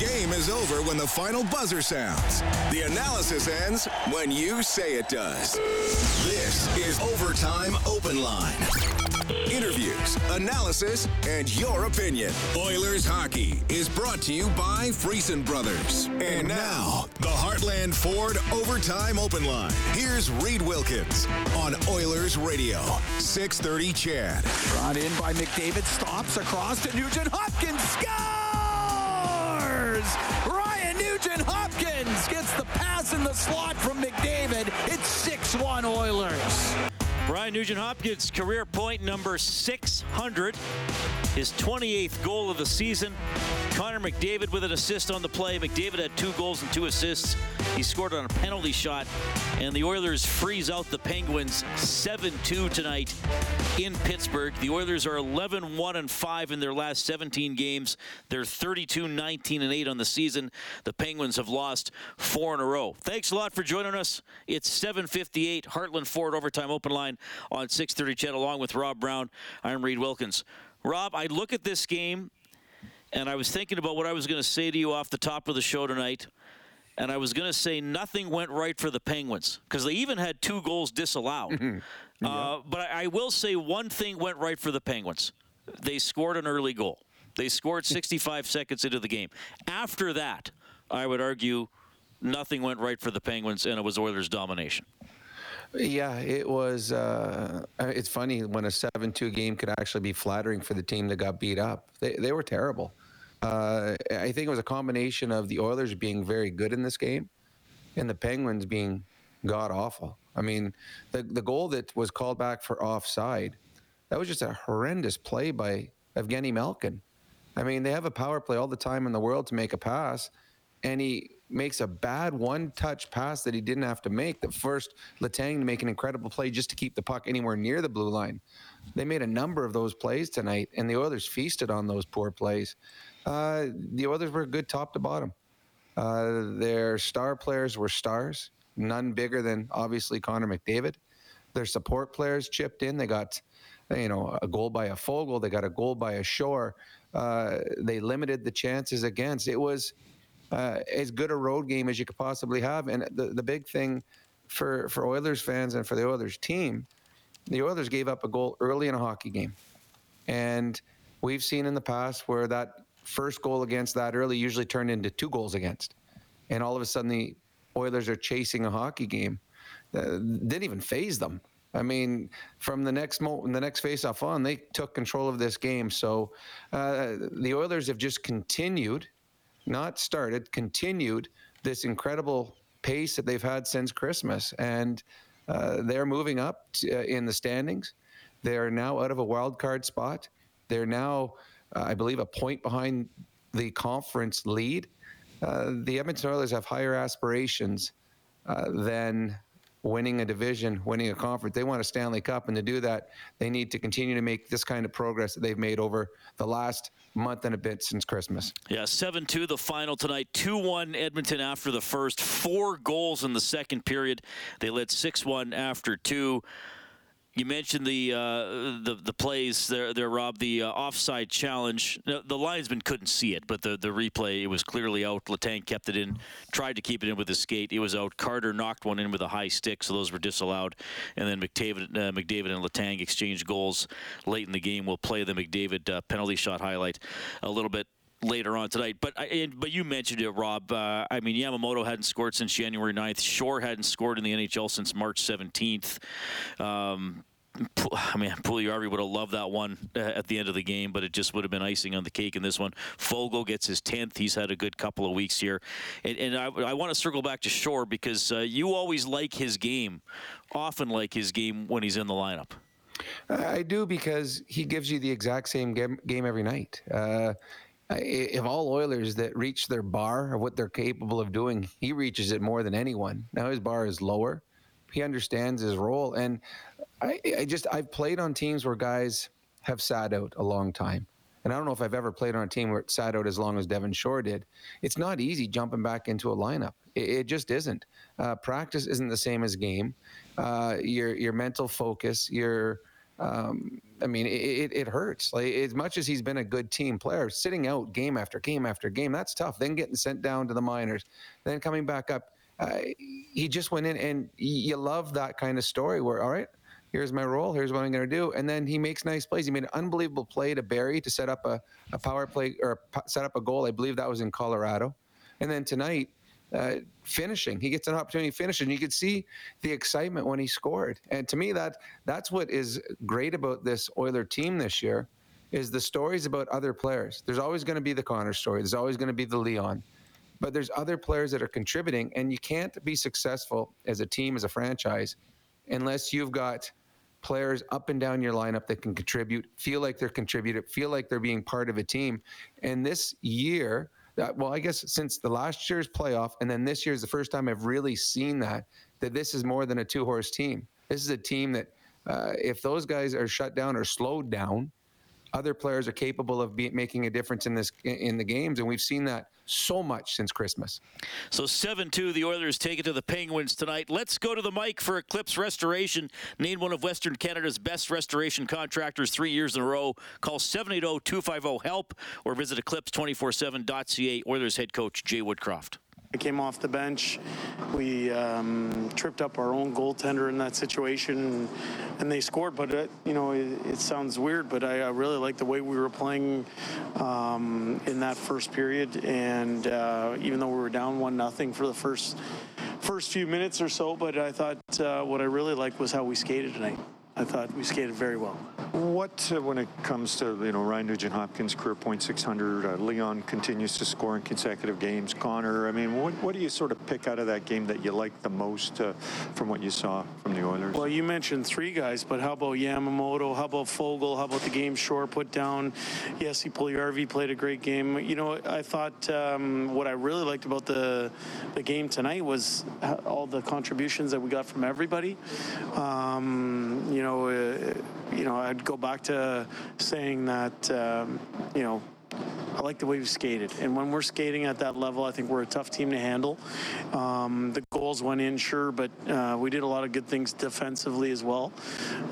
game is over when the final buzzer sounds. The analysis ends when you say it does. This is Overtime Open Line. Interviews, analysis, and your opinion. Oilers hockey is brought to you by Friesen Brothers. And now, the Heartland Ford Overtime Open Line. Here's Reed Wilkins on Oilers Radio, 630 Ched. Brought in by McDavid, stops across to Nugent Hopkins, scores! Ryan Nugent Hopkins gets the pass in the slot from McDavid. It's 6-1 Oilers. Ryan Nugent Hopkins, career point number 600, his 28th goal of the season. Connor McDavid with an assist on the play. McDavid had two goals and two assists. He scored on a penalty shot, and the Oilers freeze out the Penguins 7-2 tonight in Pittsburgh. The Oilers are 11-1 and 5 in their last 17 games. They're 32-19 and 8 on the season. The Penguins have lost four in a row. Thanks a lot for joining us. It's 7:58 Heartland Ford Overtime Open Line on 6:30 Ched along with Rob Brown. I'm Reed Wilkins. Rob, I look at this game and I was thinking about what I was going to say to you off the top of the show tonight. And I was going to say nothing went right for the Penguins because they even had two goals disallowed. uh, but I, I will say one thing went right for the Penguins. They scored an early goal. They scored 65 seconds into the game. After that, I would argue nothing went right for the Penguins, and it was Oilers' domination. Yeah, it was. Uh, it's funny when a seven-two game could actually be flattering for the team that got beat up. They they were terrible. Uh, I think it was a combination of the Oilers being very good in this game, and the Penguins being god awful. I mean, the the goal that was called back for offside, that was just a horrendous play by Evgeny Malkin. I mean, they have a power play all the time in the world to make a pass, and he makes a bad one-touch pass that he didn't have to make. The first Letang to make an incredible play just to keep the puck anywhere near the blue line. They made a number of those plays tonight, and the Oilers feasted on those poor plays. Uh, the Oilers were good top to bottom. Uh, their star players were stars, none bigger than obviously Connor McDavid. Their support players chipped in. They got, you know, a goal by a Foegele. They got a goal by a Shore. Uh, they limited the chances against. It was uh, as good a road game as you could possibly have. And the, the big thing for, for Oilers fans and for the Oilers team, the Oilers gave up a goal early in a hockey game. And we've seen in the past where that first goal against that early usually turned into two goals against. And all of a sudden, the Oilers are chasing a hockey game. Uh, didn't even faze them. I mean, from the next mo- the next face-off on, they took control of this game. So uh, the Oilers have just continued not started, continued this incredible pace that they've had since Christmas. And uh, they're moving up to, uh, in the standings. They're now out of a wild card spot. They're now, uh, I believe, a point behind the conference lead. Uh, the Edmonton Oilers have higher aspirations uh, than winning a division, winning a conference. They want a Stanley Cup, and to do that, they need to continue to make this kind of progress that they've made over the last month and a bit since Christmas. Yeah, 7 2 the final tonight. 2 1 Edmonton after the first. Four goals in the second period. They led 6 1 after two. You mentioned the uh, the the plays there, there Rob. The uh, offside challenge. The linesman couldn't see it, but the, the replay it was clearly out. Letang kept it in, tried to keep it in with his skate. It was out. Carter knocked one in with a high stick, so those were disallowed. And then McDavid, uh, McDavid and Letang exchanged goals late in the game. We'll play the McDavid uh, penalty shot highlight a little bit later on tonight. But I, but you mentioned it, Rob. Uh, I mean, Yamamoto hadn't scored since January 9th. Shore hadn't scored in the NHL since March 17th. Um, I mean, Puljujarvi would have loved that one uh, at the end of the game, but it just would have been icing on the cake in this one. Foegele gets his 10th. He's had a good couple of weeks here. And, and I, I want to circle back to Shore because uh, you always like his game, often like his game when he's in the lineup. I do because he gives you the exact same game, game every night. Uh, if all Oilers that reach their bar of what they're capable of doing, he reaches it more than anyone. Now his bar is lower. He understands his role, and I, I just I've played on teams where guys have sat out a long time. And I don't know if I've ever played on a team where it sat out as long as Devin Shore did. It's not easy jumping back into a lineup. It, it just isn't. Uh, practice isn't the same as game. Uh, your your mental focus, your um, I mean, it, it, it hurts. Like as much as he's been a good team player, sitting out game after game after game, that's tough. Then getting sent down to the minors, then coming back up. Uh, he just went in, and you love that kind of story where, all right, here's my role, here's what I'm going to do, and then he makes nice plays. He made an unbelievable play to Barrie to set up a, a power play or set up a goal. I believe that was in Colorado, and then tonight uh, finishing. He gets an opportunity to finish, and you could see the excitement when he scored. And to me, that that's what is great about this Oiler team this year, is the stories about other players. There's always going to be the Connor story. There's always going to be the Leon, but there's other players that are contributing, and you can't be successful as a team, as a franchise, unless you've got players up and down your lineup that can contribute, feel like they're contributing, feel like they're being part of a team. And this year uh, well, I guess since the last year's playoff, and then this year is the first time I've really seen that that this is more than a two horse team. This is a team that, uh, if those guys are shut down or slowed down, other players are capable of be, making a difference in this in the games, and we've seen that so much since Christmas. So 7-2, the Oilers take it to the Penguins tonight. Let's go to the mic for Eclipse Restoration, named one of Western Canada's best restoration contractors three years in a row. Call 780-250-HELP or visit eclipse247.ca. Oilers head coach Jay Woodcroft. I came off the bench. We um, tripped up our own goaltender in that situation, and they scored. But it, you know, it, it sounds weird, but I, I really like the way we were playing um, in that first period. And uh, even though we were down one nothing for the first first few minutes or so, but I thought uh, what I really liked was how we skated tonight. I thought we skated very well. What, uh, when it comes to, you know, Ryan Nugent Hopkins, career point 600, uh, Leon continues to score in consecutive games, Connor, I mean, what, what do you sort of pick out of that game that you like the most uh, from what you saw from the Oilers? Well, you mentioned three guys, but how about Yamamoto? How about Foegele? How about the game short put down? Yes, he Puljujarvi played a great game. You know, I thought um, what I really liked about the the game tonight was all the contributions that we got from everybody. Um, you know, uh, you know, I'd go back to saying that, um, you know, I like the way we've skated. And when we're skating at that level, I think we're a tough team to handle. Um, the goals went in, sure, but uh, we did a lot of good things defensively as well.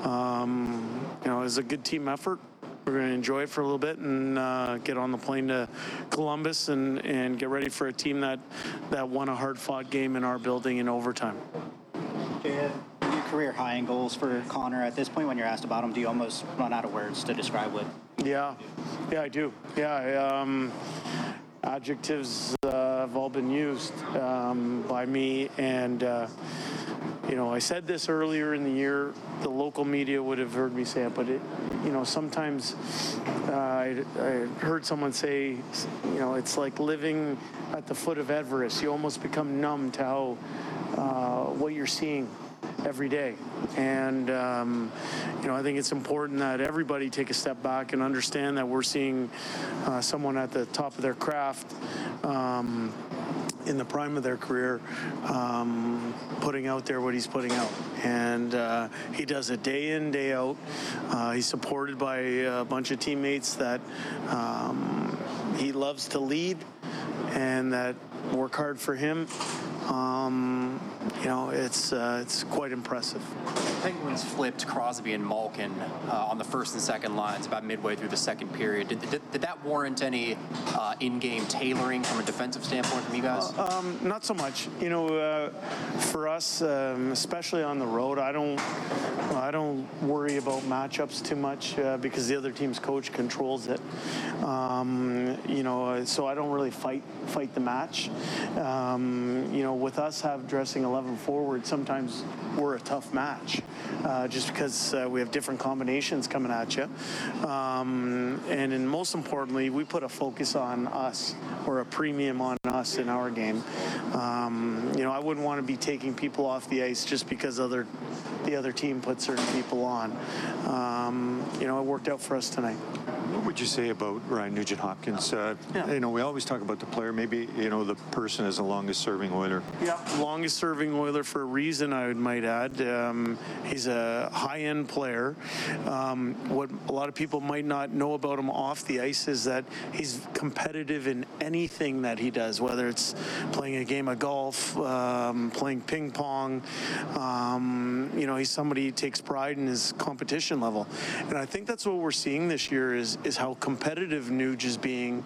Um, you know, it was a good team effort. We're going to enjoy it for a little bit and uh, get on the plane to Columbus and, and get ready for a team that, that won a hard fought game in our building in overtime. Yeah career high in goals for Connor. At this point, when you're asked about him, do you almost run out of words to describe what? Yeah, yeah, I do. Yeah, um, adjectives uh, have all been used um, by me, and uh, you know, I said this earlier in the year. The local media would have heard me say it, but it, you know, sometimes uh, I, I heard someone say, you know, it's like living at the foot of Everest. You almost become numb to how uh, what you're seeing every day. And, um, you know, I think it's important that everybody take a step back and understand that we're seeing uh, someone at the top of their craft. Um, in the prime of their career, um, putting out there what he's putting out. And uh, he does it day in, day out. Uh, he's supported by a bunch of teammates that um, he loves to lead and that work hard for him. Um, you know, it's uh, it's quite impressive. Penguins flipped Crosby and Malkin uh, on the first and second lines about midway through the second period. Did, did, did that warrant any uh, in-game tailoring from a defensive standpoint from you guys? Uh, um, not so much. You know, uh, for us, um, especially on the road, I don't I don't worry about matchups too much uh, because the other team's coach controls it. Um, you know, so I don't really fight fight the match. Um, you know, with us have dressing 11 forward, sometimes we're a tough match uh, just because uh, we have different combinations coming at you. Um, and then most importantly, we put a focus on us or a premium on us in our game. Um, you know, I wouldn't want to be taking people off the ice just because other the other team put certain people on. Um, you know, it worked out for us tonight. What would you say about Ryan Nugent Hopkins? Uh, Yeah. You know, we always talk about the player. Maybe you know the person is the longest serving Oiler. Yeah, longest serving Oiler for a reason, I might add. Um, he's a high end player. Um, what a lot of people might not know about him off the ice is that he's competitive in anything that he does, whether it's playing a game of golf, um, playing ping pong. Um, you know, he's somebody who takes pride in his competition level. And I think that's what we're seeing this year is, is how competitive Nuge is being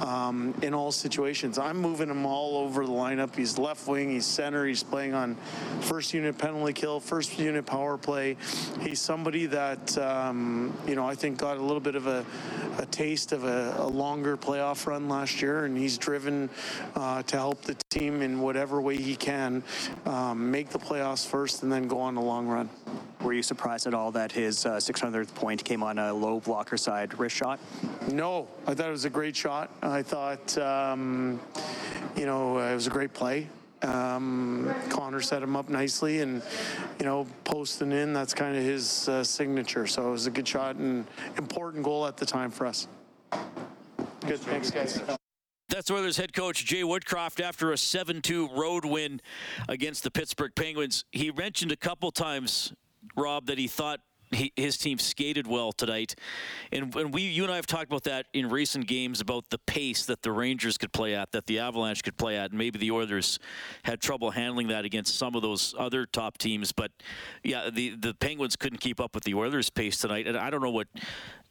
um, in all situations. I'm moving him all over the lineup. He's left wing, he's center, he's playing on first unit penalty kill, first unit power play. He's somebody that, um, you know, I think got a little bit of a, a taste of a, a longer playoff run last year, and he's driven uh, to help the team in whatever way he can um, make the playoffs first and then go on a long run. Were you surprised at all that his uh, 600th point came on a low blocker side wrist shot? No, I thought it was a great shot. I thought, um, you know, it was a great play. Um, Connor set him up nicely, and you know, posting in. That's kind of his uh, signature. So it was a good shot and important goal at the time for us. Good, thanks, guys. That's Oilers head coach Jay Woodcroft after a 7-2 road win against the Pittsburgh Penguins. He mentioned a couple times, Rob, that he thought he, his team skated well tonight, and when we, you and I have talked about that in recent games about the pace that the Rangers could play at, that the Avalanche could play at, and maybe the Oilers had trouble handling that against some of those other top teams. But yeah, the the Penguins couldn't keep up with the Oilers' pace tonight, and I don't know what.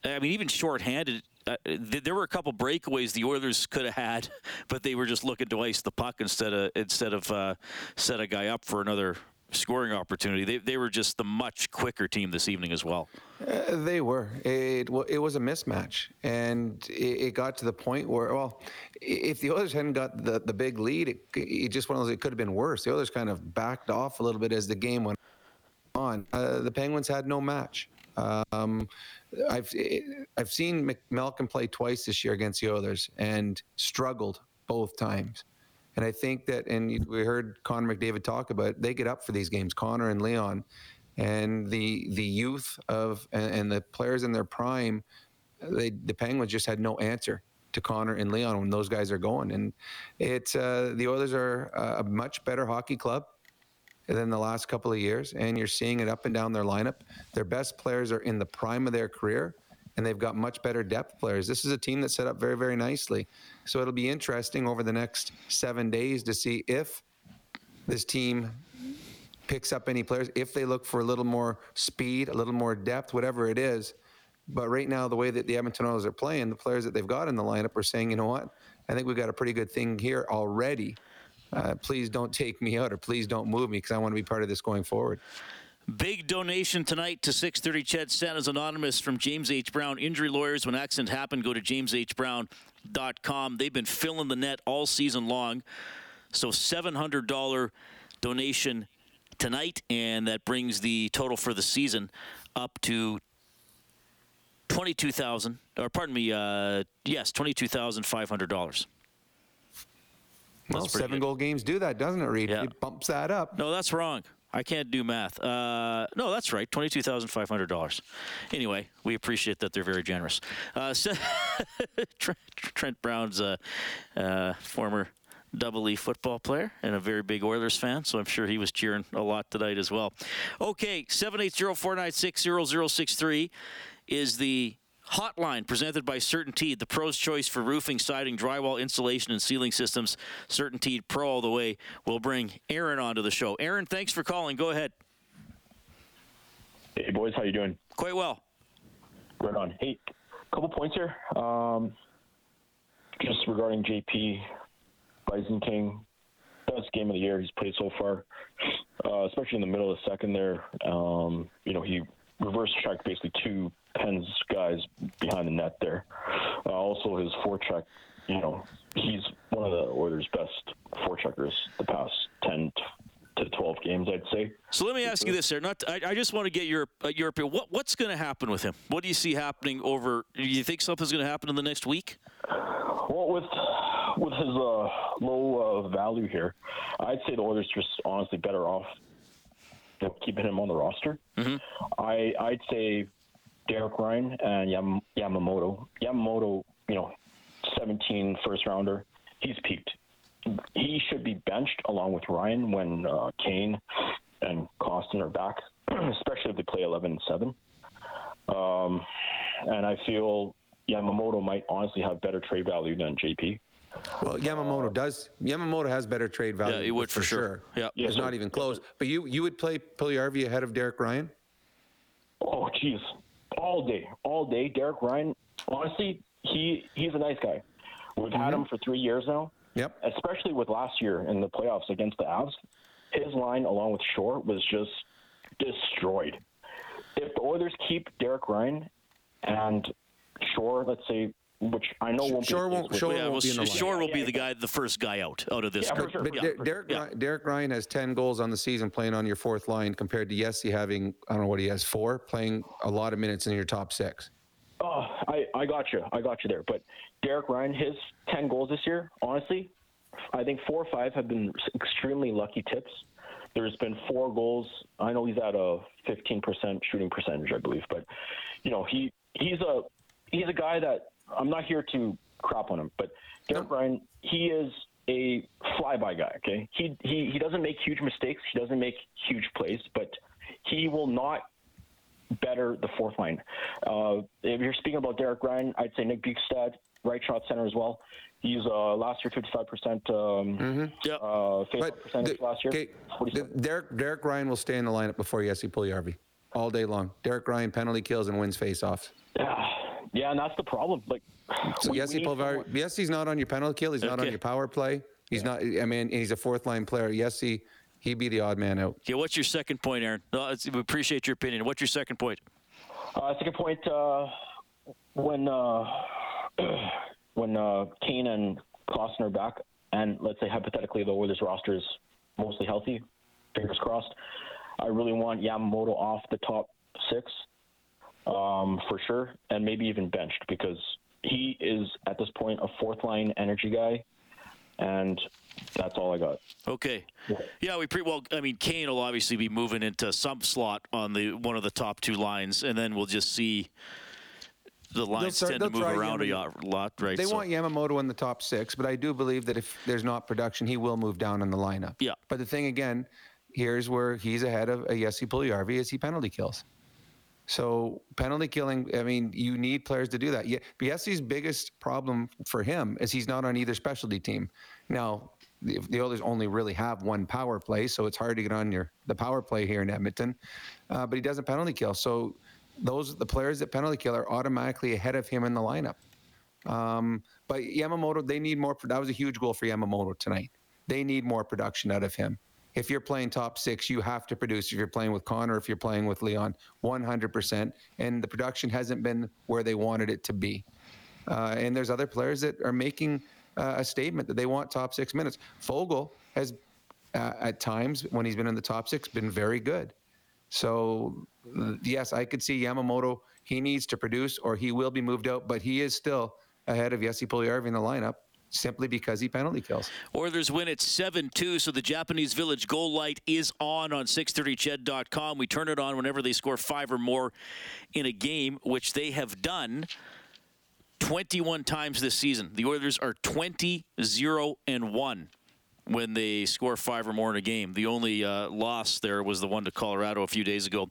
I mean, even shorthanded, uh, th- there were a couple breakaways the Oilers could have had, but they were just looking to ice the puck instead of instead of uh, set a guy up for another scoring opportunity. They, they were just the much quicker team this evening as well. Uh, they were. It, it was a mismatch, and it, it got to the point where, well, if the Oilers hadn't got the, the big lead, it, it just one of those. It could have been worse. The Oilers kind of backed off a little bit as the game went on. Uh, the Penguins had no match. Um, I've I've seen Malkin play twice this year against the Oilers and struggled both times. And I think that, and we heard Connor McDavid talk about, it, they get up for these games, Connor and Leon, and the the youth of and, and the players in their prime, they the Penguins just had no answer to Connor and Leon when those guys are going. And it's uh, the Oilers are a much better hockey club than the last couple of years, and you're seeing it up and down their lineup. Their best players are in the prime of their career, and they've got much better depth players. This is a team that's set up very, very nicely. So it'll be interesting over the next seven days to see if this team picks up any players, if they look for a little more speed, a little more depth, whatever it is. But right now, the way that the Edmonton Oilers are playing, the players that they've got in the lineup are saying, you know what? I think we've got a pretty good thing here already. Uh, please don't take me out or please don't move me because I want to be part of this going forward. Big donation tonight to 630 Ched Santa's Anonymous from James H. Brown. Injury lawyers, when accidents happen, go to jameshbrown.com. They've been filling the net all season long. So $700 donation tonight, and that brings the total for the season up to 22000 or pardon me, uh, yes, $22,500. Well, seven good. goal games do that, doesn't it, Reed? Yeah. It bumps that up. No, that's wrong. I can't do math. Uh, no, that's right. Twenty-two thousand five hundred dollars. Anyway, we appreciate that they're very generous. Uh, so Trent, Trent Brown's a uh, former Double E football player and a very big Oilers fan, so I'm sure he was cheering a lot tonight as well. Okay, seven eight zero four nine six zero zero six three is the Hotline presented by Certainteed, the pro's choice for roofing, siding, drywall, insulation, and ceiling systems. Certainteed Pro all the way. We'll bring Aaron onto the show. Aaron, thanks for calling. Go ahead. Hey boys, how you doing? Quite well. Right on. Hey, couple points here. Um, just regarding JP Bison King, best game of the year he's played so far, uh, especially in the middle of the second there. Um, you know, he reverse checked basically two Pens guys behind the net there. Uh, also, his forecheck, you know, he's one of the Oilers' best forecheckers the past 10 to 12 games, I'd say. So let me ask you this, here. Not, I, I just want to get your uh, your opinion. What what's going to happen with him? What do you see happening over? Do you think something's going to happen in the next week? Well, with with his uh, low uh, value here, I'd say the Oilers just honestly better off keeping him on the roster. I I'd say Derek Ryan and Yam- Yamamoto. Yamamoto, you know, 17 first rounder. He's peaked. He should be benched along with Ryan when uh, Kane and Kostin are back, especially if they play 11 and 7. Um, and I feel Yamamoto might honestly have better trade value than JP. Well, Yamamoto does. Yamamoto has better trade value. Yeah, he would for sure. Yeah. it's not even close. But you you would play Puljujarvi ahead of Derek Ryan? Oh, jeez, all day, all day. Derek Ryan, honestly, he he's a nice guy. We've had mm-hmm. him for three years now. Yep. Especially with last year in the playoffs against the Avs, his line along with Shore was just destroyed. If the Oilers keep Derek Ryan and Shore, let's say, which I know won't Shore be the won't- case with- Shore Yeah, won't be in the lineup. Will be the guy, the first guy out out of this Yeah, group. sure. But Yeah, Der- Derek, sure. Derek Ryan has 10 goals on the season playing on your fourth line compared to Yessi having, I don't know what he has, four, playing a lot of minutes in your top six. Oh, I, I got you. I got you there. But Derek Ryan, his 10 goals this year, honestly, I think four or five have been extremely lucky tips. There's been four goals. I know he's at a 15% shooting percentage, I believe, but you know he he's a he's a guy that I'm not here to crap on him, but Derek Ryan, he is a flyby guy. Okay, he he he doesn't make huge mistakes. He doesn't make huge plays, but he will not better the fourth line. Uh, if you're speaking about Derek Ryan, I'd say Nick Bjugstad, right shot center as well. He's uh, last year 55% um, Yep. uh, percentage the- last year. okay, the- Derek, Derek Ryan will stay in the lineup before Yessi Puljujarvi all day long. Derek Ryan penalty kills and wins faceoffs. Yeah, yeah, and that's the problem. Like, So we- we Yessi need Puljujarvi, someone- Yessi's not on your penalty kill. He's not on your power play. He's not. I mean, he's a fourth line player. Yessi, he'd be the odd man out. Yeah. what's your second point, Aaron? No, it's, we appreciate your opinion. What's your second point? Uh, second point, uh, when uh, when uh, Kane and Costner are back, and let's say hypothetically the Oilers roster is mostly healthy, fingers crossed, I really want Yamamoto off the top six um, for sure, and maybe even benched because he is at this point a fourth line energy guy, and that's all I got. Okay. Yeah, we pretty well. I mean, Kane will obviously be moving into some slot on the one of the top two lines, and then we'll just see the lines start- tend to move try around a Yama- yo- lot, right? They So- want Yamamoto in the top six, but I do believe that if there's not production, he will move down in the lineup. Yeah. But the thing again, here's where he's ahead of a Yessi Puljujarvi is he penalty kills. So penalty killing, I mean, you need players to do that. Yeah, but Yessi's biggest problem for him is he's not on either specialty team. Now, the, the Oilers only really have one power play, so it's hard to get on your the power play here in Edmonton. Uh, but he doesn't penalty kill, so those the players that penalty kill are automatically ahead of him in the lineup. Um, but Yamamoto, they need more. That was a huge goal for Yamamoto tonight. They need more production out of him. If you're playing top six, you have to produce. If you're playing with Connor, if you're playing with Leon, 100%. And the production hasn't been where they wanted it to be. Uh, and there's other players that are making uh, a statement that they want top six minutes. Foegele has, uh, at times when he's been in the top six, been very good. So yes, I could see Yamamoto. He needs to produce, or he will be moved out. But he is still ahead of Yessi Puljujarvi in the lineup simply because he penalty kills. Oilers win at 7-2, so the Japanese Village goal light is on on 630ched.com. We turn it on whenever they score five or more in a game, which they have done 21 times this season. The Oilers are 20 0 and 1 when they score five or more in a game. The only uh, loss there was the one to Colorado a few days ago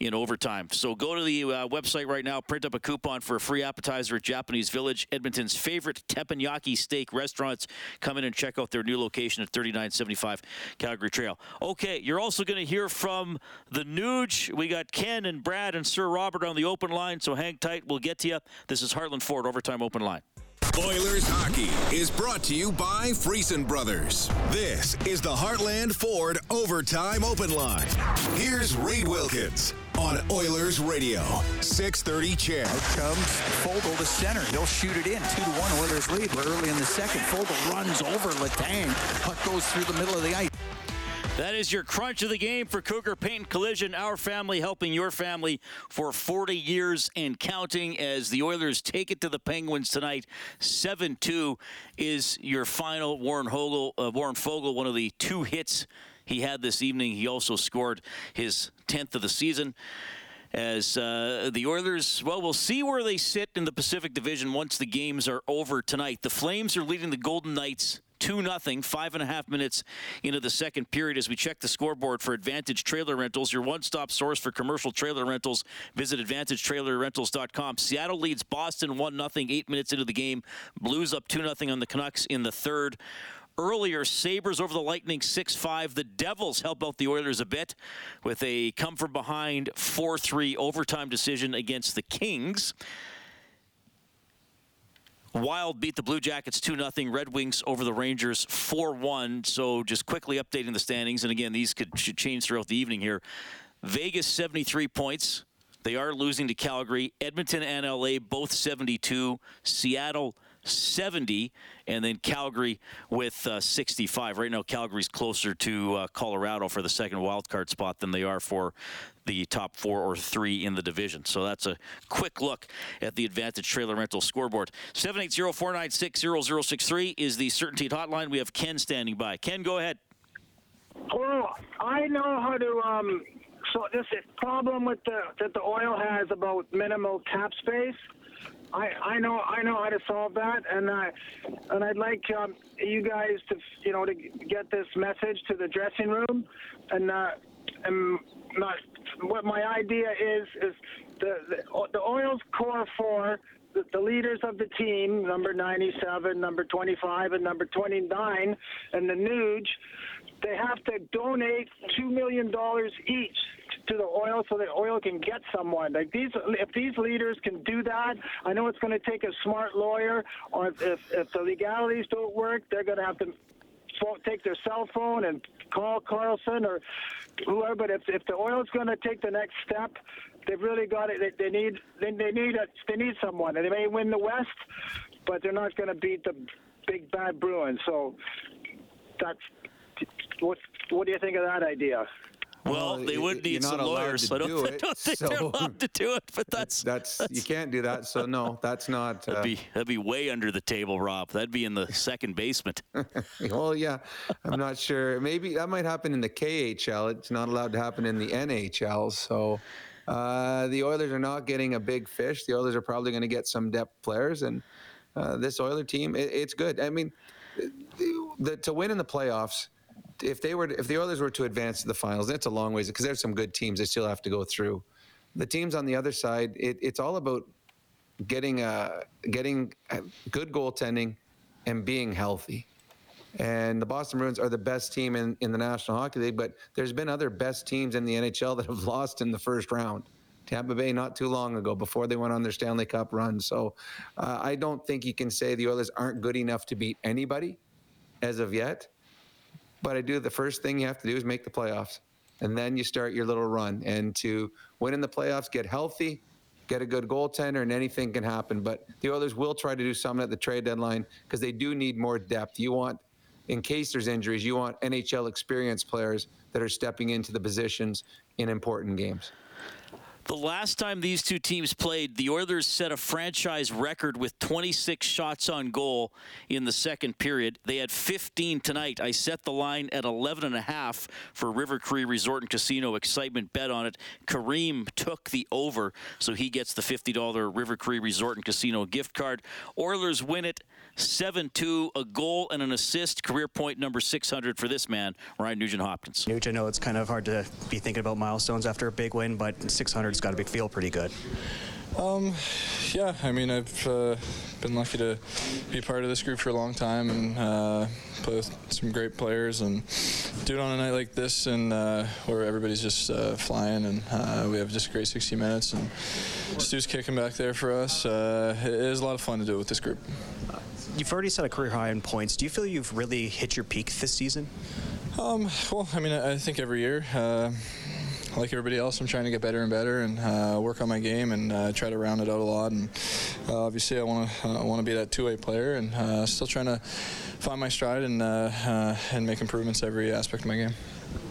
in overtime. So go to the uh, website right now, print up a coupon for a free appetizer at Japanese Village, Edmonton's favorite teppanyaki steak restaurants. Come in and check out their new location at 3975 Calgary Trail. Okay, you're also going to hear from the Nuge. We got Ken and Brad and Sir Robert on the open line, so hang tight. We'll get to you. This is Heartland Ford Overtime Open Line. Oilers hockey is brought to you by Friesen Brothers. This is the Heartland Ford Overtime Open Line. Here's Reed Wilkins on Oilers Radio, 630 Ched. Comes Foegele to center. He'll shoot it in. Two to one Oilers lead. We're early in the second. Foegele runs over Letang. Puck goes through the middle of the ice. That is your crunch of the game for Cougar Paint and Collision. Our family helping your family for 40 years and counting as the Oilers take it to the Penguins tonight. 7 2 is your final. Warren, Hogel, uh, Warren Foegele, one of the two hits he had this evening. He also scored his 10th of the season. as uh, the Oilers, well, we'll see where they sit in the Pacific Division once the games are over tonight. The Flames are leading the Golden Knights 2 0, five and a half minutes into the second period as we check the scoreboard for Advantage Trailer Rentals, your one stop source for commercial trailer rentals. Visit AdvantageTrailerRentals.com. Seattle leads Boston 1 0, eight minutes into the game. Blues up 2 0 on the Canucks in the third. Earlier, Sabres over the Lightning 6 5. The Devils help out the Oilers a bit with a come from behind 4 3 overtime decision against the Kings. Wild beat the Blue Jackets 2 0. Red Wings over the Rangers 4 1. So just quickly updating the standings. And again, these could should change throughout the evening here. Vegas 73 points. They are losing to Calgary. Edmonton and LA both 72. Seattle 70, and then Calgary with uh, 65. Right now, Calgary's closer to uh, Colorado for the second wild card spot than they are for the top four or three in the division. So that's a quick look at the Advantage Trailer Rental scoreboard. 780-496-0063 is the Certainteed Hotline. We have Ken standing by. Ken, go ahead. Well, I know how to. Um, so this problem with the that the oil has about minimal cap space. I, I know I know how to solve that, and I and I'd like um, you guys to you know to get this message to the dressing room, and uh, and not what my idea is is the the, the oil's core four. The, the leaders of the team, number 97, number 25, and number 29, and the Nuge, they have to donate $2 million each to the oil so the oil can get someone. Like these, if these leaders can do that, I know it's going to take a smart lawyer, or if, if the legalities don't work, they're going to have to take their cell phone and call Carlson or whoever. But if, if the oil's going to take the next step, they've really got it. They, they need they, they need a, they need someone, and they may win the West, but they're not going to beat the big bad Bruins. So that's what. What do you think of that idea? Well, they would need some lawyers, so I don't, it, I don't think so they're allowed to do it. But that's, that's, that's you can't do that. So no, that's not. That'd uh, be that'd be way under the table, Rob. That'd be in the second basement. well, yeah, I'm not sure. Maybe that might happen in the KHL. It's not allowed to happen in the NHL. So. Uh, the Oilers are not getting a big fish. The Oilers are probably going to get some depth players, and uh, this Oiler team, it, it's good. I mean, the, to win in the playoffs, if they were if the Oilers were to advance to the finals, that's a long ways because there's some good teams they still have to go through. The teams on the other side, it, it's all about getting a getting a good goaltending and being healthy. And the Boston Bruins are the best team in, in the National Hockey League, but there's been other best teams in the NHL that have lost in the first round. Tampa Bay not too long ago before they went on their Stanley Cup run. So uh, I don't think you can say the Oilers aren't good enough to beat anybody as of yet. But I do the first thing you have to do is make the playoffs. And then you start your little run. And to win in the playoffs, get healthy, get a good goaltender, and anything can happen. But the Oilers will try to do something at the trade deadline because they do need more depth. You want, in case there's injuries, you want NHL experienced players that are stepping into the positions in important games. The last time these two teams played, the Oilers set a franchise record with 26 shots on goal in the second period. They had 15 tonight. I set the line at 11 and a half for River Cree Resort and Casino. Excitement bet on it. Kareem took the over, so he gets the $50 River Cree Resort and Casino gift card. Oilers win it 7 2, a goal and an assist. Career point number 600 for this man, Ryan Nugent Hopkins. Nugent, I know it's kind of hard to be thinking about milestones after a big win, but 600's got to feel pretty good. Um, yeah, I mean, I've uh, been lucky to be part of this group for a long time and uh, play with some great players and do it on a night like this and uh, where everybody's just uh, flying and uh, we have just a great 60 minutes and Stu's kicking back there for us. Uh, it is a lot of fun to do it with this group. You've already set a career high in points. Do you feel you've really hit your peak this season? Um, well, I mean, I think every year like everybody else, I'm trying to get better and better and uh, work on my game and uh, try to round it out a lot. And uh, obviously, I want to uh, want to be that two-way player and uh, still trying to find my stride and uh, and make improvements every aspect of my game.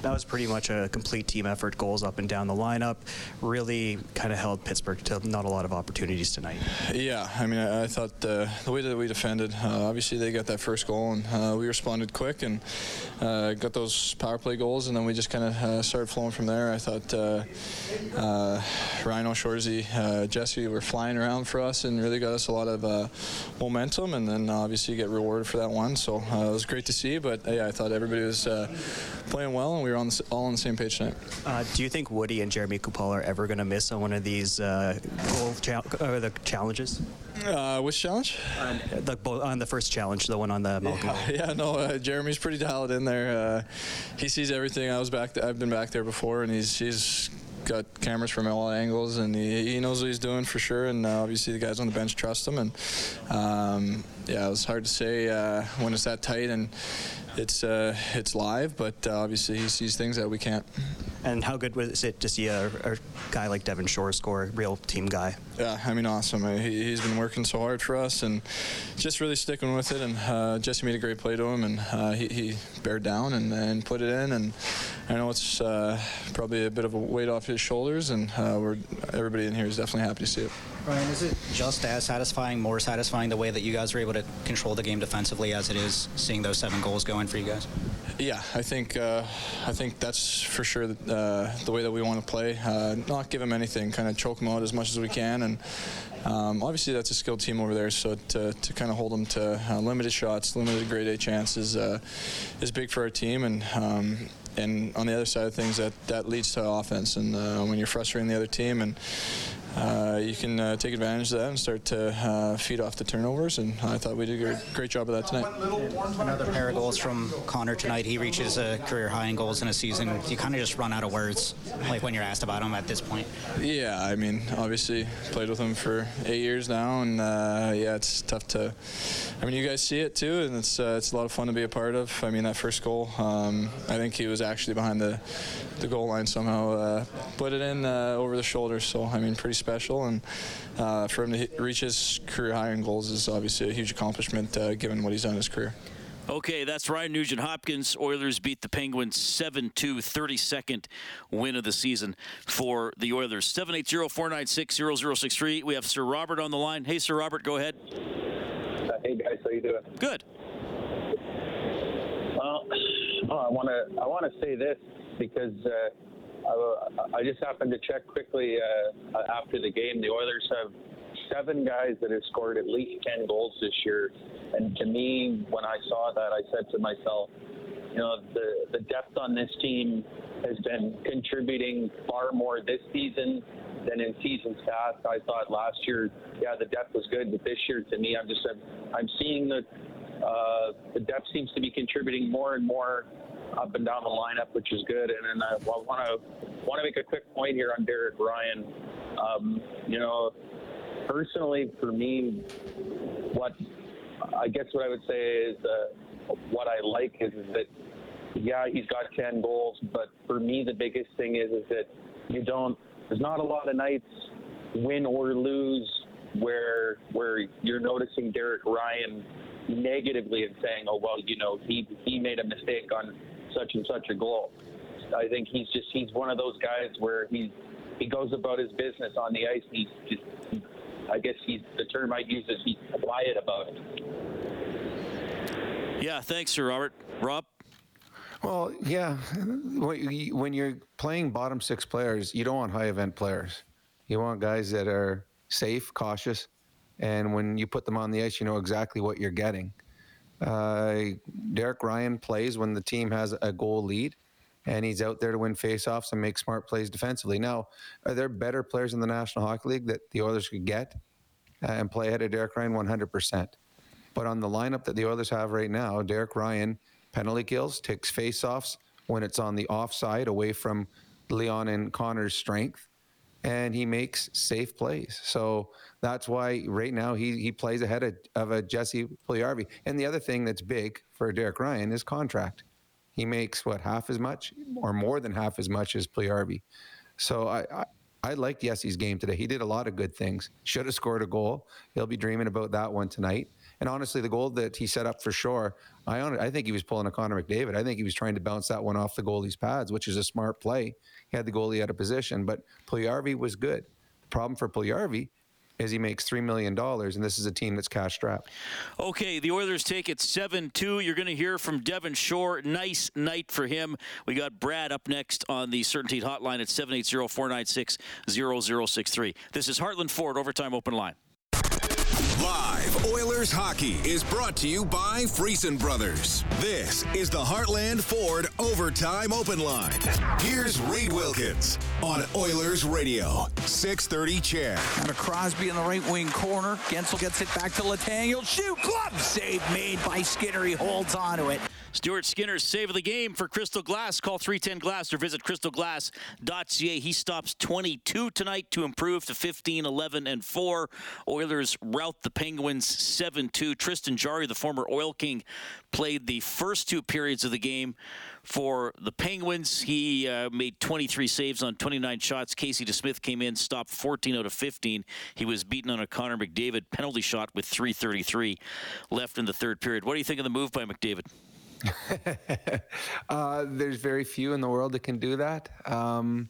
That was pretty much a complete team effort, goals up and down the lineup. Really kind of held Pittsburgh to not a lot of opportunities tonight. Yeah, I mean, I, I thought the, the way that we defended, uh, obviously they got that first goal and uh, we responded quick and uh, got those power play goals, and then we just kind of uh, started flowing from there. I thought uh, uh, Rhino, Shorzy, uh, Jesse were flying around for us and really got us a lot of uh, momentum, and then obviously you get rewarded for that one. So uh, it was great to see, but yeah, I thought everybody was uh, playing well and we were on the, all on the same page tonight. Uh, do you think Woody and Jeremy Coupal are ever going to miss on one of these uh, goal cha- uh, the challenges? Uh, which challenge? On the, on the first challenge, the one on the Malkin. goal. Yeah, no, uh, Jeremy's pretty dialed in there. Uh, he sees everything. I was back. Th- I've been back there before, and he's he's got cameras from all angles, and he, he knows what he's doing for sure. And uh, obviously, the guys on the bench trust him. And um, yeah, it was hard to say uh, when it's that tight and it's uh, it's live, but uh, obviously he sees things that we can't. And how good was it to see a, a guy like Devin Shore score, real team guy? Yeah, I mean, awesome. He, he's been working so hard for us and just really sticking with it. And uh, Jesse made a great play to him, and uh, he, he bared down and, and put it in. And I know it's uh, probably a bit of a weight off his shoulders, and uh, we're everybody in here is definitely happy to see it. Ryan, is it just as satisfying, more satisfying the way that you guys were able to control the game defensively as it is seeing those seven goals going for you guys? Yeah, I think uh, I think that's for sure uh, the way that we want to play. Uh, not give them anything, kind of choke them out as much as we can, and um, obviously that's a skilled team over there. So to, to kind of hold them to uh, limited shots, limited grade A chances uh, is big for our team, and. Um, and on the other side of things, that, that leads to offense. And uh, when you're frustrating the other team, and uh, you can uh, take advantage of that and start to uh, feed off the turnovers. And I thought we did a great, job of that tonight. Another pair of goals from Connor tonight. He reaches a career high in goals in a season. You kind of just run out of words, like when you're asked about him at this point. Yeah, I mean, obviously played with him for eight years now, and uh, yeah, it's tough to. I mean, you guys see it too, and it's uh, it's a lot of fun to be a part of. I mean, that first goal, um, I think he was actually behind the the goal line somehow, uh, put it in uh, over the shoulder. So I mean, pretty special, and uh, for him to hit, reach his career high in goals is obviously a huge accomplishment uh, given what he's done in his career. Okay, that's Ryan Nugent Hopkins. Oilers beat the Penguins 7 2, 32nd win of the season for the Oilers. 780 496 0063. We have Sir Robert on the line. Hey, Sir Robert, go ahead. Hey guys, how you doing? Good. Well, oh, I want to I want to say this because uh, I, I just happened to check quickly uh, after the game. The Oilers have seven guys that have scored at least ten goals this year, and to me, when I saw that, I said to myself, you know, the the depth on this team has been contributing far more this season than in seasons past. I thought last year, yeah, the depth was good, but this year, to me, I'm just I'm, seeing the uh, the depth seems to be contributing more and more up and down the lineup, which is good. And then I want to want to make a quick point here on Derek Ryan. Um, you know, personally, for me, what I guess what I would say is uh, what I like is, is that yeah, he's got 10 goals, but for me, the biggest thing is is that you don't. There's not a lot of nights, win or lose, where where you're noticing Derek Ryan negatively and saying, oh well, you know, he he made a mistake on such and such a goal. I think he's just he's one of those guys where he he goes about his business on the ice. He's just I guess he's the term I'd use is he's quiet about it. Yeah, thanks, Sir Robert. Rob? Well, yeah. When you- when you're playing bottom six players, you don't want high event players. You want guys that are safe, cautious, and when you put them on the ice, you know exactly what you're getting. Uh, Derek Ryan plays when the team has a goal lead, and he's out there to win faceoffs and make smart plays defensively. Now, are there better players in the National Hockey League that the Oilers could get uh, and play ahead of Derek Ryan? 100%. But on the lineup that the Oilers have right now, Derek Ryan penalty kills, takes faceoffs when it's on the offside away from Leon and Connor's strength, and he makes safe plays. So that's why right now he he plays ahead of, of a Jesse Puljujarvi. And the other thing that's big for Derek Ryan is contract. He makes what half as much or more than half as much as Puljujarvi. So I, I I liked Jesse's game today. He did a lot of good things. Should have scored a goal. He'll be dreaming about that one tonight. And honestly, the goal that he set up for sure, I I think he was pulling a Connor McDavid. I think he was trying to bounce that one off the goalie's pads, which is a smart play. Had the goalie out of position, but Puljujarvi was good. The problem for Puljujarvi is he makes $3 million, and this is a team that's cash strapped. Okay, the Oilers take it 7 2. You're going to hear from Devin Shore. Nice night for him. We got Brad up next on the Certainteed Hotline at 780 496 0063. This is Heartland Ford Overtime Open Line. Live Oilers hockey is brought to you by Friesen Brothers. This is the Heartland Ford Overtime Open Line. Here's Reed Wilkins on Oilers Radio, 630 Ched. Got a Crosby in the right wing corner. Guentzel gets it back to Letang. He'll shoot. Glove save made by Skinner. He holds on to it. Stuart Skinner's save of the game for Crystal Glass. Call 310 Glass or visit crystalglass.ca. He stops 22 tonight to improve to 15, 11, and 4. Oilers rout the Penguins 7 2. Tristan Jarry, the former Oil King, played the first two periods of the game for the Penguins. He uh, made 23 saves on 29 shots. Casey DeSmith came in, stopped 14 out of 15. He was beaten on a Connor McDavid penalty shot with 3.33 left in the third period. What do you think of the move by McDavid? uh, there's very few in the world that can do that. Um,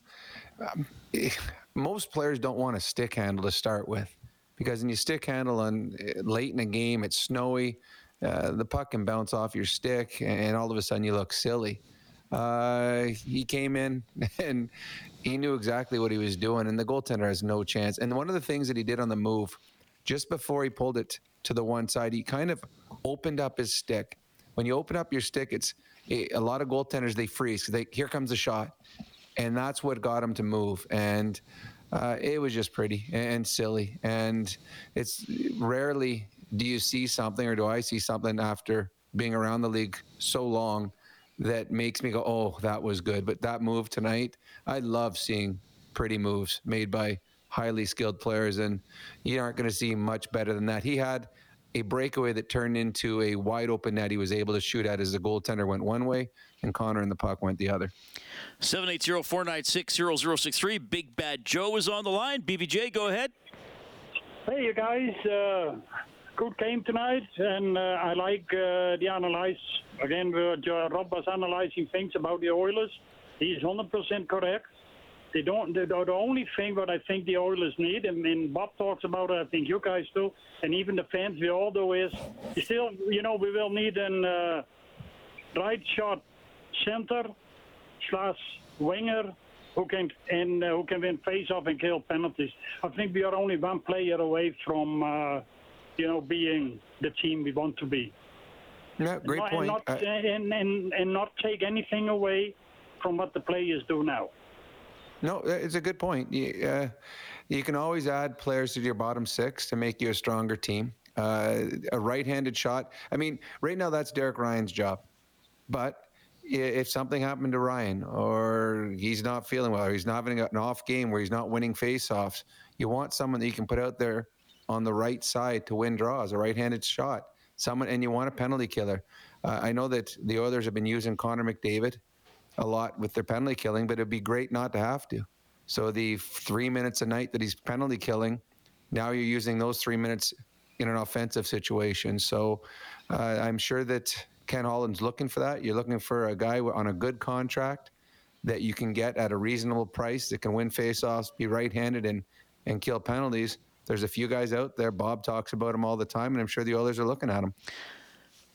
most players don't want a stick handle to start with because when you stick handle on uh, late in a game, it's snowy, uh, the puck can bounce off your stick, and all of a sudden you look silly. Uh, he came in and he knew exactly what he was doing, and the goaltender has no chance. And one of the things that he did on the move, just before he pulled it to the one side, he kind of opened up his stick. When you open up your stick, it's a lot of goaltenders they freeze. They here comes the shot, and that's what got him to move. And uh, it was just pretty and silly. And it's rarely do you see something or do I see something after being around the league so long that makes me go, oh, that was good. But that move tonight, I love seeing pretty moves made by highly skilled players, and you aren't going to see much better than that. He had a breakaway that turned into a wide open net he was able to shoot at as the goaltender went one way and Connor and the puck went the other. 780-496-0063. Big Bad Joe is on the line. BBJ, go ahead. Hey, you guys. Uh, good game tonight, and uh, I like uh, the analyze. Again, Rob was analyzing things about the Oilers. He's 100% correct. They don't. The, the only thing what I think the Oilers need, and, and Bob talks about it, I think you guys do, and even the fans, we all do, is still, you know, we will need an uh, right shot center slash winger who can and uh, who can win face-off and kill penalties. I think we are only one player away from, uh, you know, being the team we want to be. Yeah, great and, point. And not, uh, and, and, and not take anything away from what the players do now. No, it's a good point. You, uh, you can always add players to your bottom six to make you a stronger team. Uh, a right-handed shot. I mean, right now that's Derek Ryan's job, but if something happened to Ryan or he's not feeling well or he's not having an off game where he's not winning faceoffs, you want someone that you can put out there on the right side to win draws, a right-handed shot. Someone, and you want a penalty killer. Uh, I know that the Oilers have been using Connor McDavid a lot with their penalty killing, but it'd be great not to have to. So the three minutes a night that he's penalty killing, now you're using those three minutes in an offensive situation. So uh, I'm sure that Ken Holland's looking for that. You're looking for a guy on a good contract that you can get at a reasonable price that can win faceoffs, be right-handed, and and kill penalties. There's a few guys out there. Bob talks about them all the time, and I'm sure the Oilers are looking at them.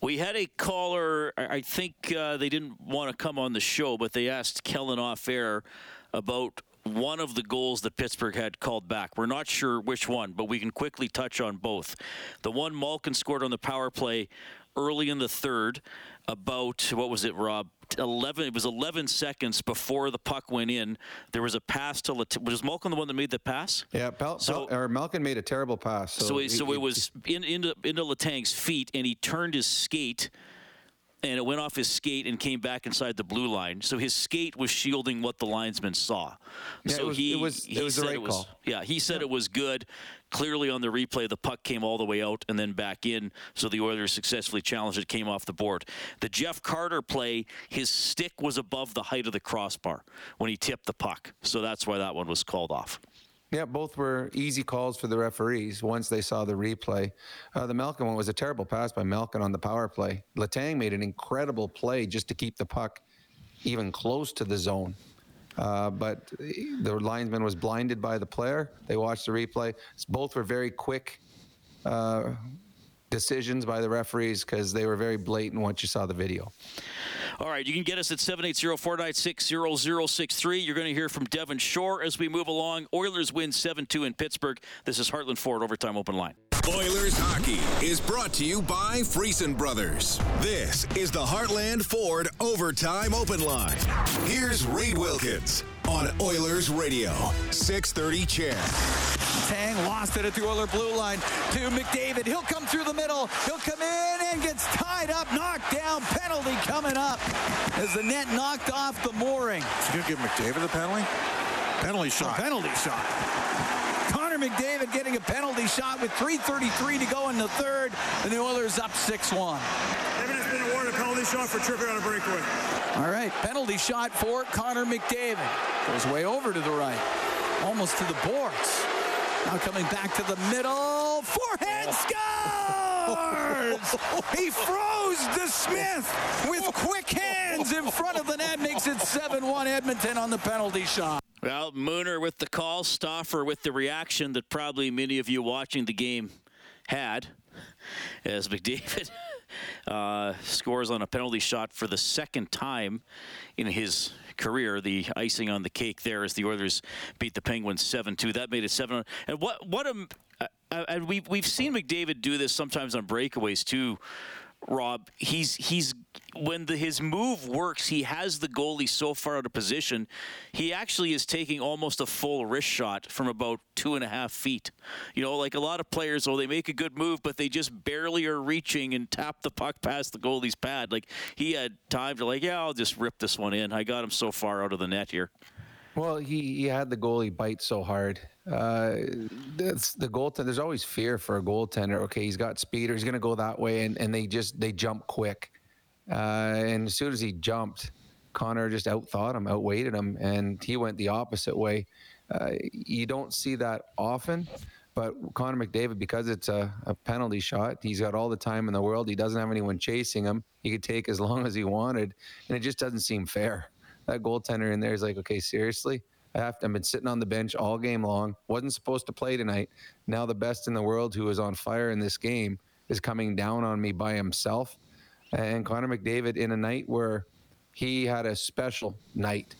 We had a caller. I think uh, they didn't want to come on the show, but they asked Kellen off air about one of the goals that Pittsburgh had called back. We're not sure which one, but we can quickly touch on both. The one Malkin scored on the power play early in the third, about what was it, Rob? 11 it was 11 seconds before the puck went in there was a pass to Lat- was Malkin the one that made the pass yeah Pel- so, Pel- or Malkin made a terrible pass so, so, he, so it was in, into into Letang's feet and he turned his skate and it went off his skate and came back inside the blue line. So his skate was shielding what the linesman saw. Yeah, so it was, he it was, he it was said the right it was call. yeah he said yeah. it was good. Clearly on the replay, the puck came all the way out and then back in. So the Oilers successfully challenged it, came off the board. The Jeff Carter play, his stick was above the height of the crossbar when he tipped the puck. So that's why that one was called off. Yeah, both were easy calls for the referees once they saw the replay. Uh, the Malkin one was a terrible pass by Malkin on the power play. Letang made an incredible play just to keep the puck even close to the zone. Uh, but the linesman was blinded by the player. They watched the replay. Both were very quick uh, decisions by the referees because they were very blatant once you saw the video. All right, you can get us at 780-496-0063. You're going to hear from Devin Shore as we move along. Oilers win 7-2 in Pittsburgh. This is Heartland Ford Overtime Open Line. Oilers hockey is brought to you by Friesen Brothers. This is the Heartland Ford Overtime Open Line. Here's Reed Wilkins on Oilers Radio, 630 CHED. Tang lost it at the Oiler blue line to McDavid. He'll come through the middle. He'll come in and gets tied up, knocked down. Penalty coming up as the net knocked off the mooring. You gonna give McDavid the penalty? Penalty shot. penalty shot. Connor McDavid getting a penalty shot with 3.33 to go in the third, and the Oilers up 6-1. David has been awarded a penalty shot for tripping on a breakaway. All right, penalty shot for Connor McDavid. Goes way over to the right, almost to the boards. Now coming back to the middle. Forehand scores! he froze DeSmith with quick hands in front of the net. Makes it 7-1 Edmonton on the penalty shot. Well, Mooner with the call, Stauffer with the reaction that probably many of you watching the game had as McDavid uh, scores on a penalty shot for the second time in his career. The icing on the cake there as the Oilers beat the Penguins 7-2. That made it 7 And what what a uh, and we've we've seen McDavid do this sometimes on breakaways too. Rob, he's he's when the, his move works, he has the goalie so far out of position. He actually is taking almost a full wrist shot from about two and a half feet. You know, like a lot of players, oh, they make a good move, but they just barely are reaching and tap the puck past the goalie's pad. Like he had time to like, yeah, I'll just rip this one in. I got him so far out of the net here. Well, he, he had the goalie bite so hard. Uh, that's the goaltender. There's always fear for a goaltender. Okay, he's got speed, or he's going to go that way, and, and they just they jump quick. Uh, and as soon as he jumped, Connor just outthought him, outweighted him, and he went the opposite way. Uh, you don't see that often, but Connor McDavid, because it's a, a, penalty shot, he's got all the time in the world. He doesn't have anyone chasing him. He could take as long as he wanted, and it just doesn't seem fair. That goaltender in there is like, okay, seriously, I have I've been sitting on the bench all game long. Wasn't supposed to play tonight. Now the best in the world, who is on fire in this game, is coming down on me by himself. And Connor McDavid in a night where he had a special night.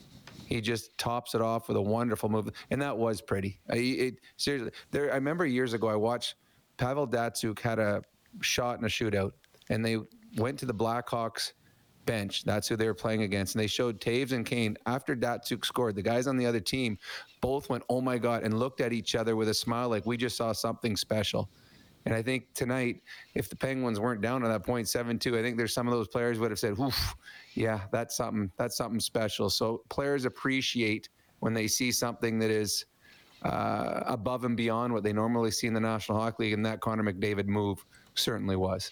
He just tops it off with a wonderful move, and that was pretty. I, it, seriously, there. I remember years ago I watched Pavel Datsyuk had a shot in a shootout, and they went to the Blackhawks bench. That's who they were playing against. And they showed Toews and Kane after Datsyuk scored. The guys on the other team both went, oh my God, and looked at each other with a smile like we just saw something special. And I think tonight, if the Penguins weren't down at that point, seven-two, I think there's some of those players would have said, "Oof, yeah, that's something. That's something special." So players appreciate when they see something that is uh, above and beyond what they normally see in the National Hockey League, and that Connor McDavid move certainly was.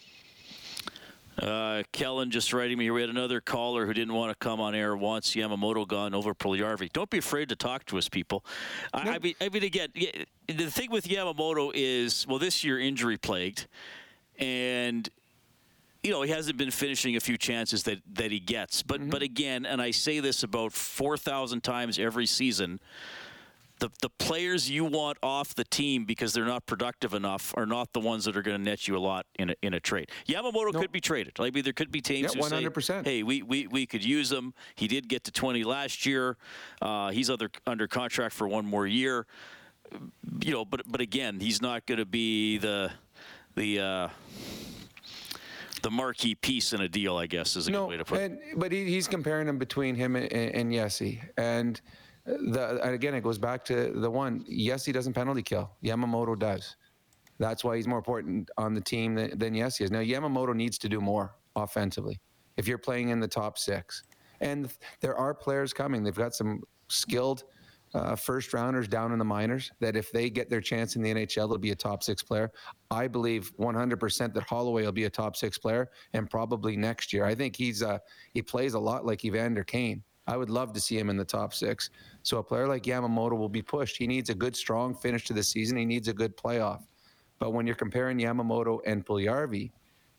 Uh, Kellen just writing me. here. We had another caller who didn't want to come on air once. Yamamoto gone over Puljujarvi. Don't be afraid to talk to us, people. I, I mean, I mean, again, the thing with Yamamoto is, well, this year injury plagued, and you know he hasn't been finishing a few chances that that he gets. But mm-hmm. but again, and I say this about four thousand times every season the, the players you want off the team because they're not productive enough are not the ones that are going to net you a lot in a, in a trade. Yamamoto nope. could be traded. Maybe there could be teams yeah, 100%. say, "Hey, we, we, we could use him. He did get to 20 last year. Uh, he's other, under contract for one more year." You know, but but again, he's not going to be the the uh, the marquee piece in a deal. I guess is a no, good way to put and, it. But he, he's comparing him between him and, and Yessi, and the, again, it goes back to the one. Yessi doesn't penalty kill. Yamamoto does. That's why he's more important on the team than, than Yessi is. Now Yamamoto needs to do more offensively if you're playing in the top six. And there are players coming. They've got some skilled uh, first rounders down in the minors that if they get their chance in the NHL, they'll be a top six player. I believe 100% that Holloway will be a top six player and probably next year. I think he's uh, he plays a lot like Evander Kane I would love to see him in the top six. So a player like Yamamoto will be pushed. He needs a good, strong finish to the season. He needs a good playoff. But when you're comparing Yamamoto and Puljujarvi,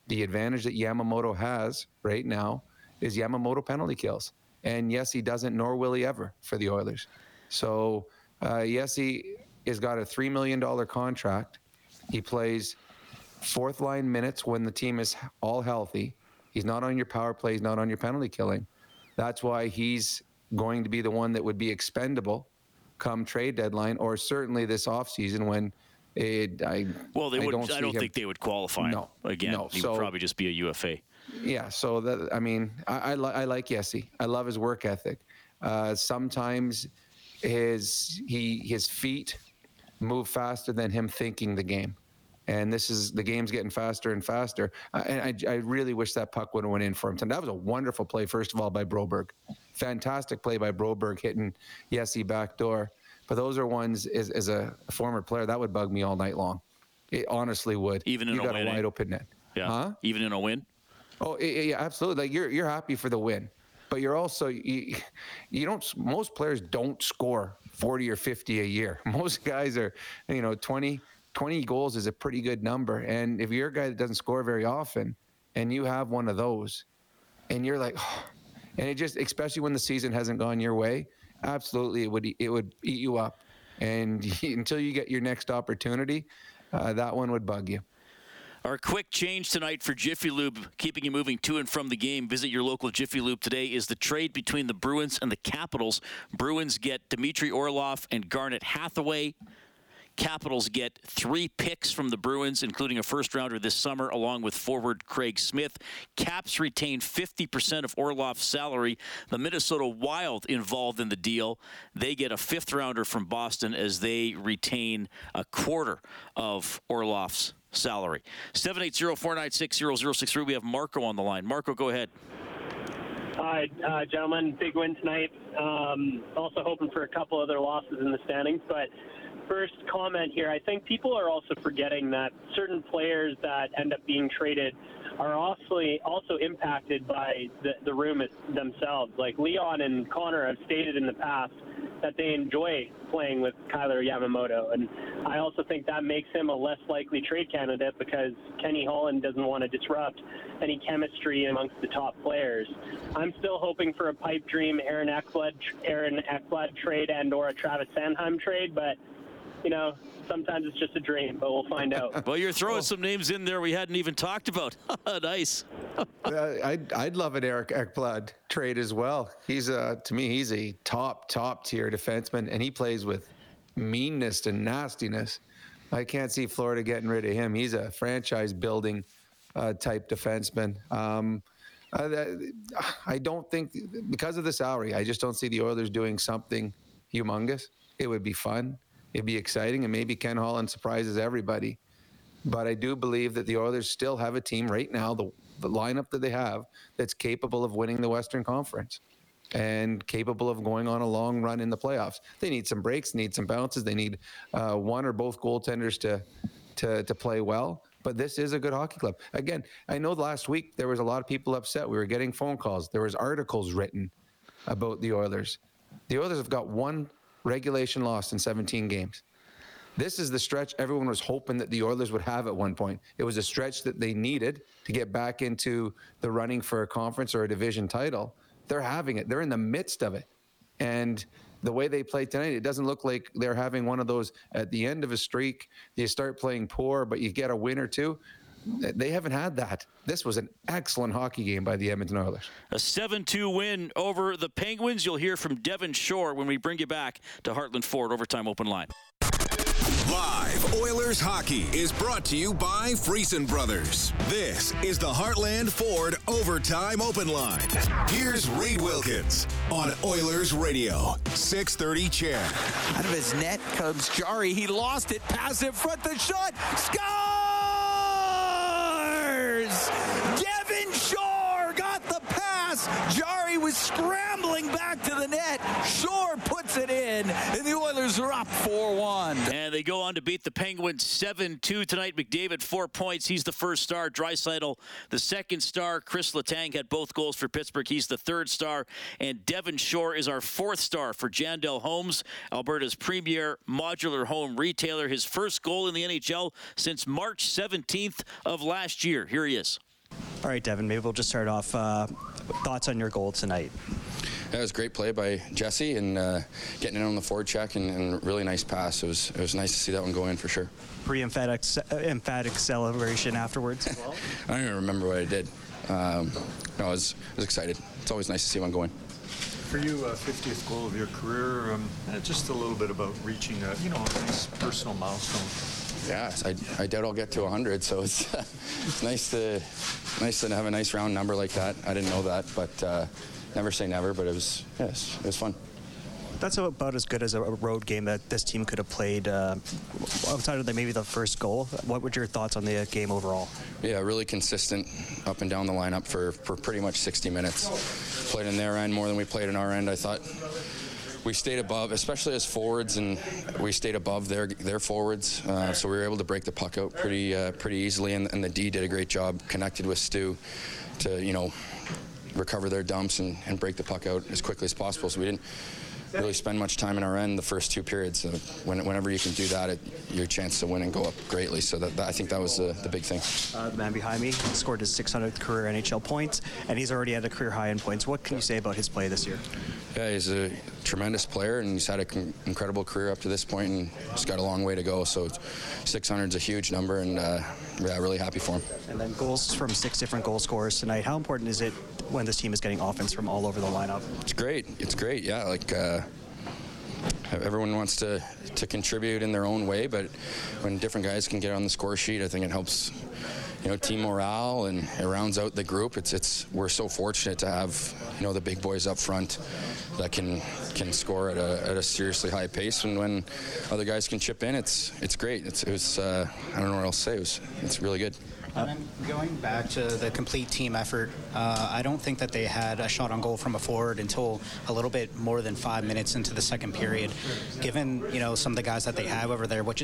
the advantage that Yamamoto has right now is Yamamoto penalty kills. And Yessi doesn't, nor will he ever for the Oilers. So uh, Yessi has got a $3 million contract. He plays fourth line minutes when the team is all healthy. He's not on your power play, he's not on your penalty killing. That's why he's going to be the one that would be expendable come trade deadline or certainly this offseason when it, I Well, they I would. don't I don't him- think they would qualify No, again. no. He So- would probably just be a UFA. yeah, so that I mean, I I, li- I like Yessi. I love his work ethic. Uh, sometimes his he his feet move faster than him thinking the game, and this is the game's getting faster and faster. Uh, and I, I really wish that puck would have went in for him. That was a wonderful play, first of all, by Broberg. Fantastic play by Broberg hitting Yessi backdoor. But those are ones as, as a former player that would bug me all night long. It honestly would. Even in you a got win, a eh? wide open net. Yeah. Huh? Even in a win. Oh yeah, absolutely. Like you're you're happy for the win, but you're also you, you don't. Most players don't score 40 or 50 a year. Most guys are, you know, 20 20 goals is a pretty good number. And if you're a guy that doesn't score very often, and you have one of those, and you're like, and it just especially when the season hasn't gone your way, absolutely it would it would eat you up, and until you get your next opportunity, uh, that one would bug you. Our quick change tonight for Jiffy Lube, keeping you moving to and from the game. Visit your local Jiffy Lube today. Is the trade between the Bruins and the Capitals. Bruins get Dmitry Orlov and Garnet Hathaway. Capitals get three picks from the Bruins, including a first rounder this summer, along with forward Craig Smith. Caps retain 50% of Orlov's salary. The Minnesota Wild involved in the deal. They get a fifth rounder from Boston as they retain a quarter of Orlov's salary. 780-496-0063. We have Marco on the line. Marco, go ahead. Hi, uh, gentlemen. Big win tonight. Um, also hoping for a couple other losses in the standings. But first comment here, I think people are also forgetting that certain players that end up being traded are also also impacted by the, the room themselves. Like Leon and Connor have stated in the past that they enjoy playing with Kyler Yamamoto, and I also think that makes him a less likely trade candidate because Kenny Holland doesn't want to disrupt any chemistry amongst the top players. I'm still hoping for a pipe dream Aaron Ekblad, Aaron Ekblad trade and/or a Travis Sanheim trade, but you know sometimes it's just a dream. But we'll find out. Well, you're throwing some names in there we hadn't even talked about. nice. Uh, I'd, I'd love an Eric Ekblad trade as well. He's uh, to me, he's a top top tier defenseman, and he plays with meanness and nastiness. I can't see Florida getting rid of him. He's a franchise building uh, type defenseman. Um, that- I don't think because of the salary, I just don't see the Oilers doing something humongous. It would be fun. It'd be exciting, and maybe Ken Holland surprises everybody. But I do believe that the Oilers still have a team right now, the, the lineup that they have, that's capable of winning the Western Conference and capable of going on a long run in the playoffs. They need some breaks, need some bounces. They need uh, one or both goaltenders to, to, to play well. But this is a good hockey club. Again, I know last week there was a lot of people upset. We were getting phone calls. There was articles written about the Oilers. The Oilers have got one regulation loss in 17 games. This is the stretch everyone was hoping that the Oilers would have at one point. It was a stretch that they needed to get back into the running for a conference or a division title. They're having it. They're in the midst of it. And the way they played tonight, it doesn't look like they're having one of those at the end of a streak. You start playing poor, but you get a win or two. They haven't had that. This was an excellent hockey game by the Edmonton Oilers. A 7 2 win over the Penguins. You'll hear from Devin Shore when we bring you back to Heartland Ford Overtime Open Line. Live Oilers hockey is brought to you by Friesen Brothers. This is the Heartland Ford Overtime Open Line. Here's Reed Wilkins on Oilers Radio, 630 CHED. Out of his net comes Jari. He lost it. Pass in front. The shot. Scores! Devin the pass. Jari was scrambling back to the net. Shore puts it in, and the Oilers are up 4-1. And they go on to beat the Penguins 7-2 tonight. McDavid, four points. He's the first star. Draisaitl, the second star. Chris Letang had both goals for Pittsburgh. He's the third star. And Devin Shore is our fourth star for Jandel Homes, Alberta's premier modular home retailer. His first goal in the NHL since March 17th of last year. Here he is. All right, Devin, maybe we'll just start off. Uh, thoughts on your goal tonight? That was a great play by Jesse and uh, getting in on the forward check and, and, really nice pass. It was it was nice to see that one go in for sure. Pretty emphatic emphatic celebration afterwards. Well. I don't even remember what I did. Um, no, I was I was excited. It's always nice to see one go in. For you, uh, 50th goal of your career, um, just a little bit about reaching a you know a nice personal milestone. Yeah, I, I doubt I'll get to 100, so it's, it's nice to nice to have a nice round number like that. I didn't know that, but uh, never say never. But it was yes, it was fun. That's about as good as a road game that this team could have played uh, outside of the, maybe the first goal. What were your thoughts on the game overall? Yeah, really consistent up and down the lineup for, for pretty much 60 minutes. Played in their end more than we played in our end. I thought we stayed above, especially as forwards, and we stayed above their their forwards. Uh, so we were able to break the puck out pretty uh, pretty easily, and, and, the D did a great job, connected with Stu to you know recover their dumps and, and break the puck out as quickly as possible. So we didn't really spend much time in our end the first two periods. So when, whenever you can do that, it, your chance to win and go up greatly. So that, that I think that was uh, the big thing. Uh, the man behind me scored his 600th career NHL points, and he's already had a career high in points. What can you say about his play this year? Yeah, he's a tremendous player, and he's had an incredible career up to this point, and he's got a long way to go. So 600 is a huge number, and uh, yeah, really happy for him. And then goals from six different goal scorers tonight. How important is it when this team is getting offense from all over the lineup? It's great. It's great. Yeah, like. Uh, everyone wants to, to contribute in their own way, but when different guys can get on the score sheet, I think it helps, you know, team morale and it rounds out the group. It's it's we're so fortunate to have you know the big boys up front that can can score at a, at a seriously high pace, and when other guys can chip in, it's it's great. It's it was uh, I don't know what else to say. It was it's really good. Going back to the complete team effort, uh, I don't think that they had a shot on goal from a forward until a little bit more than five minutes into the second period. Given you know some of the guys that they have over there, what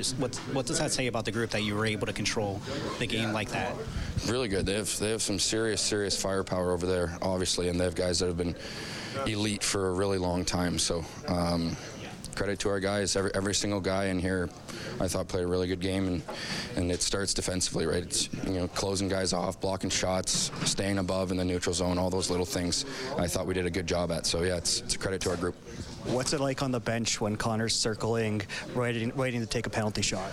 what does that say about the group that you were able to control the game like that? Really good. They have they have some serious serious firepower over there, obviously, and they have guys that have been elite for a really long time. So. Um, credit to our guys. Every, every single guy in here, I thought played a really good game, and and it starts defensively, right? It's you know closing guys off, blocking shots, staying above in the neutral zone, all those little things. I thought we did a good job at. So yeah, it's it's a credit to our group. What's it like on the bench when Connor's circling, waiting, waiting to take a penalty shot?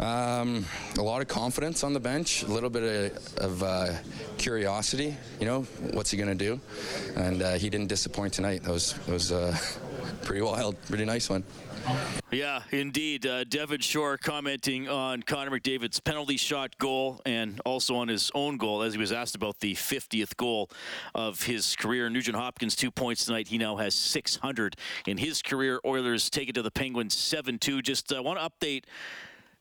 Um, a lot of confidence on the bench, a little bit of, of uh, curiosity. You know, what's he going to do? And uh, he didn't disappoint tonight. That was that was uh, pretty wild, pretty nice one. Yeah, indeed. Uh, Devin Shore commenting on Connor McDavid's penalty shot goal and also on his own goal as he was asked about the 50th goal of his career. Nugent Hopkins, two points tonight. He now has 600 in his career. Oilers take it to the Penguins 7 2. Just uh, want to update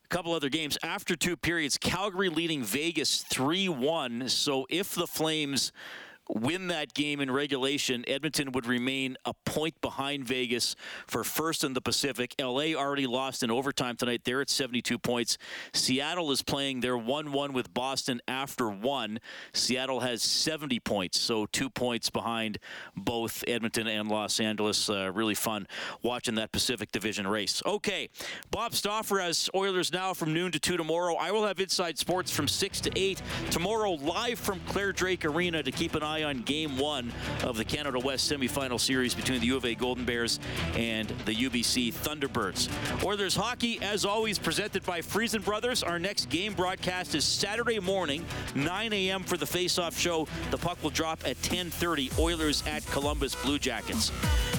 a couple other games. After two periods, Calgary leading Vegas 3 1. So if the Flames win that game in regulation, Edmonton would remain a point behind Vegas for first in the Pacific. LA already lost in overtime tonight. They're at 72 points. Seattle is playing their 1 1 with Boston after one. Seattle has 70 points, so two points behind both Edmonton and Los Angeles. Uh, really fun watching that Pacific Division race. Okay, Bob Stauffer has Oilers now from noon to 2 tomorrow. I will have Inside Sports from 6 to 8 tomorrow, live from Clare Drake Arena to keep an eye on game one of the Canada West semifinal series between the U of A Golden Bears and the UBC Thunderbirds. Oilers hockey, as always, presented by Friesen Brothers. Our next game broadcast is Saturday morning, 9 a.m. for the face-off show. The puck will drop at 10:30. Oilers at Columbus Blue Jackets.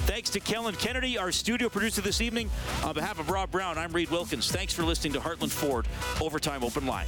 Thanks to Kellen Kennedy, our studio producer this evening. On behalf of Rob Brown, I'm Reed Wilkins. Thanks for listening to Heartland Ford Overtime Open Line.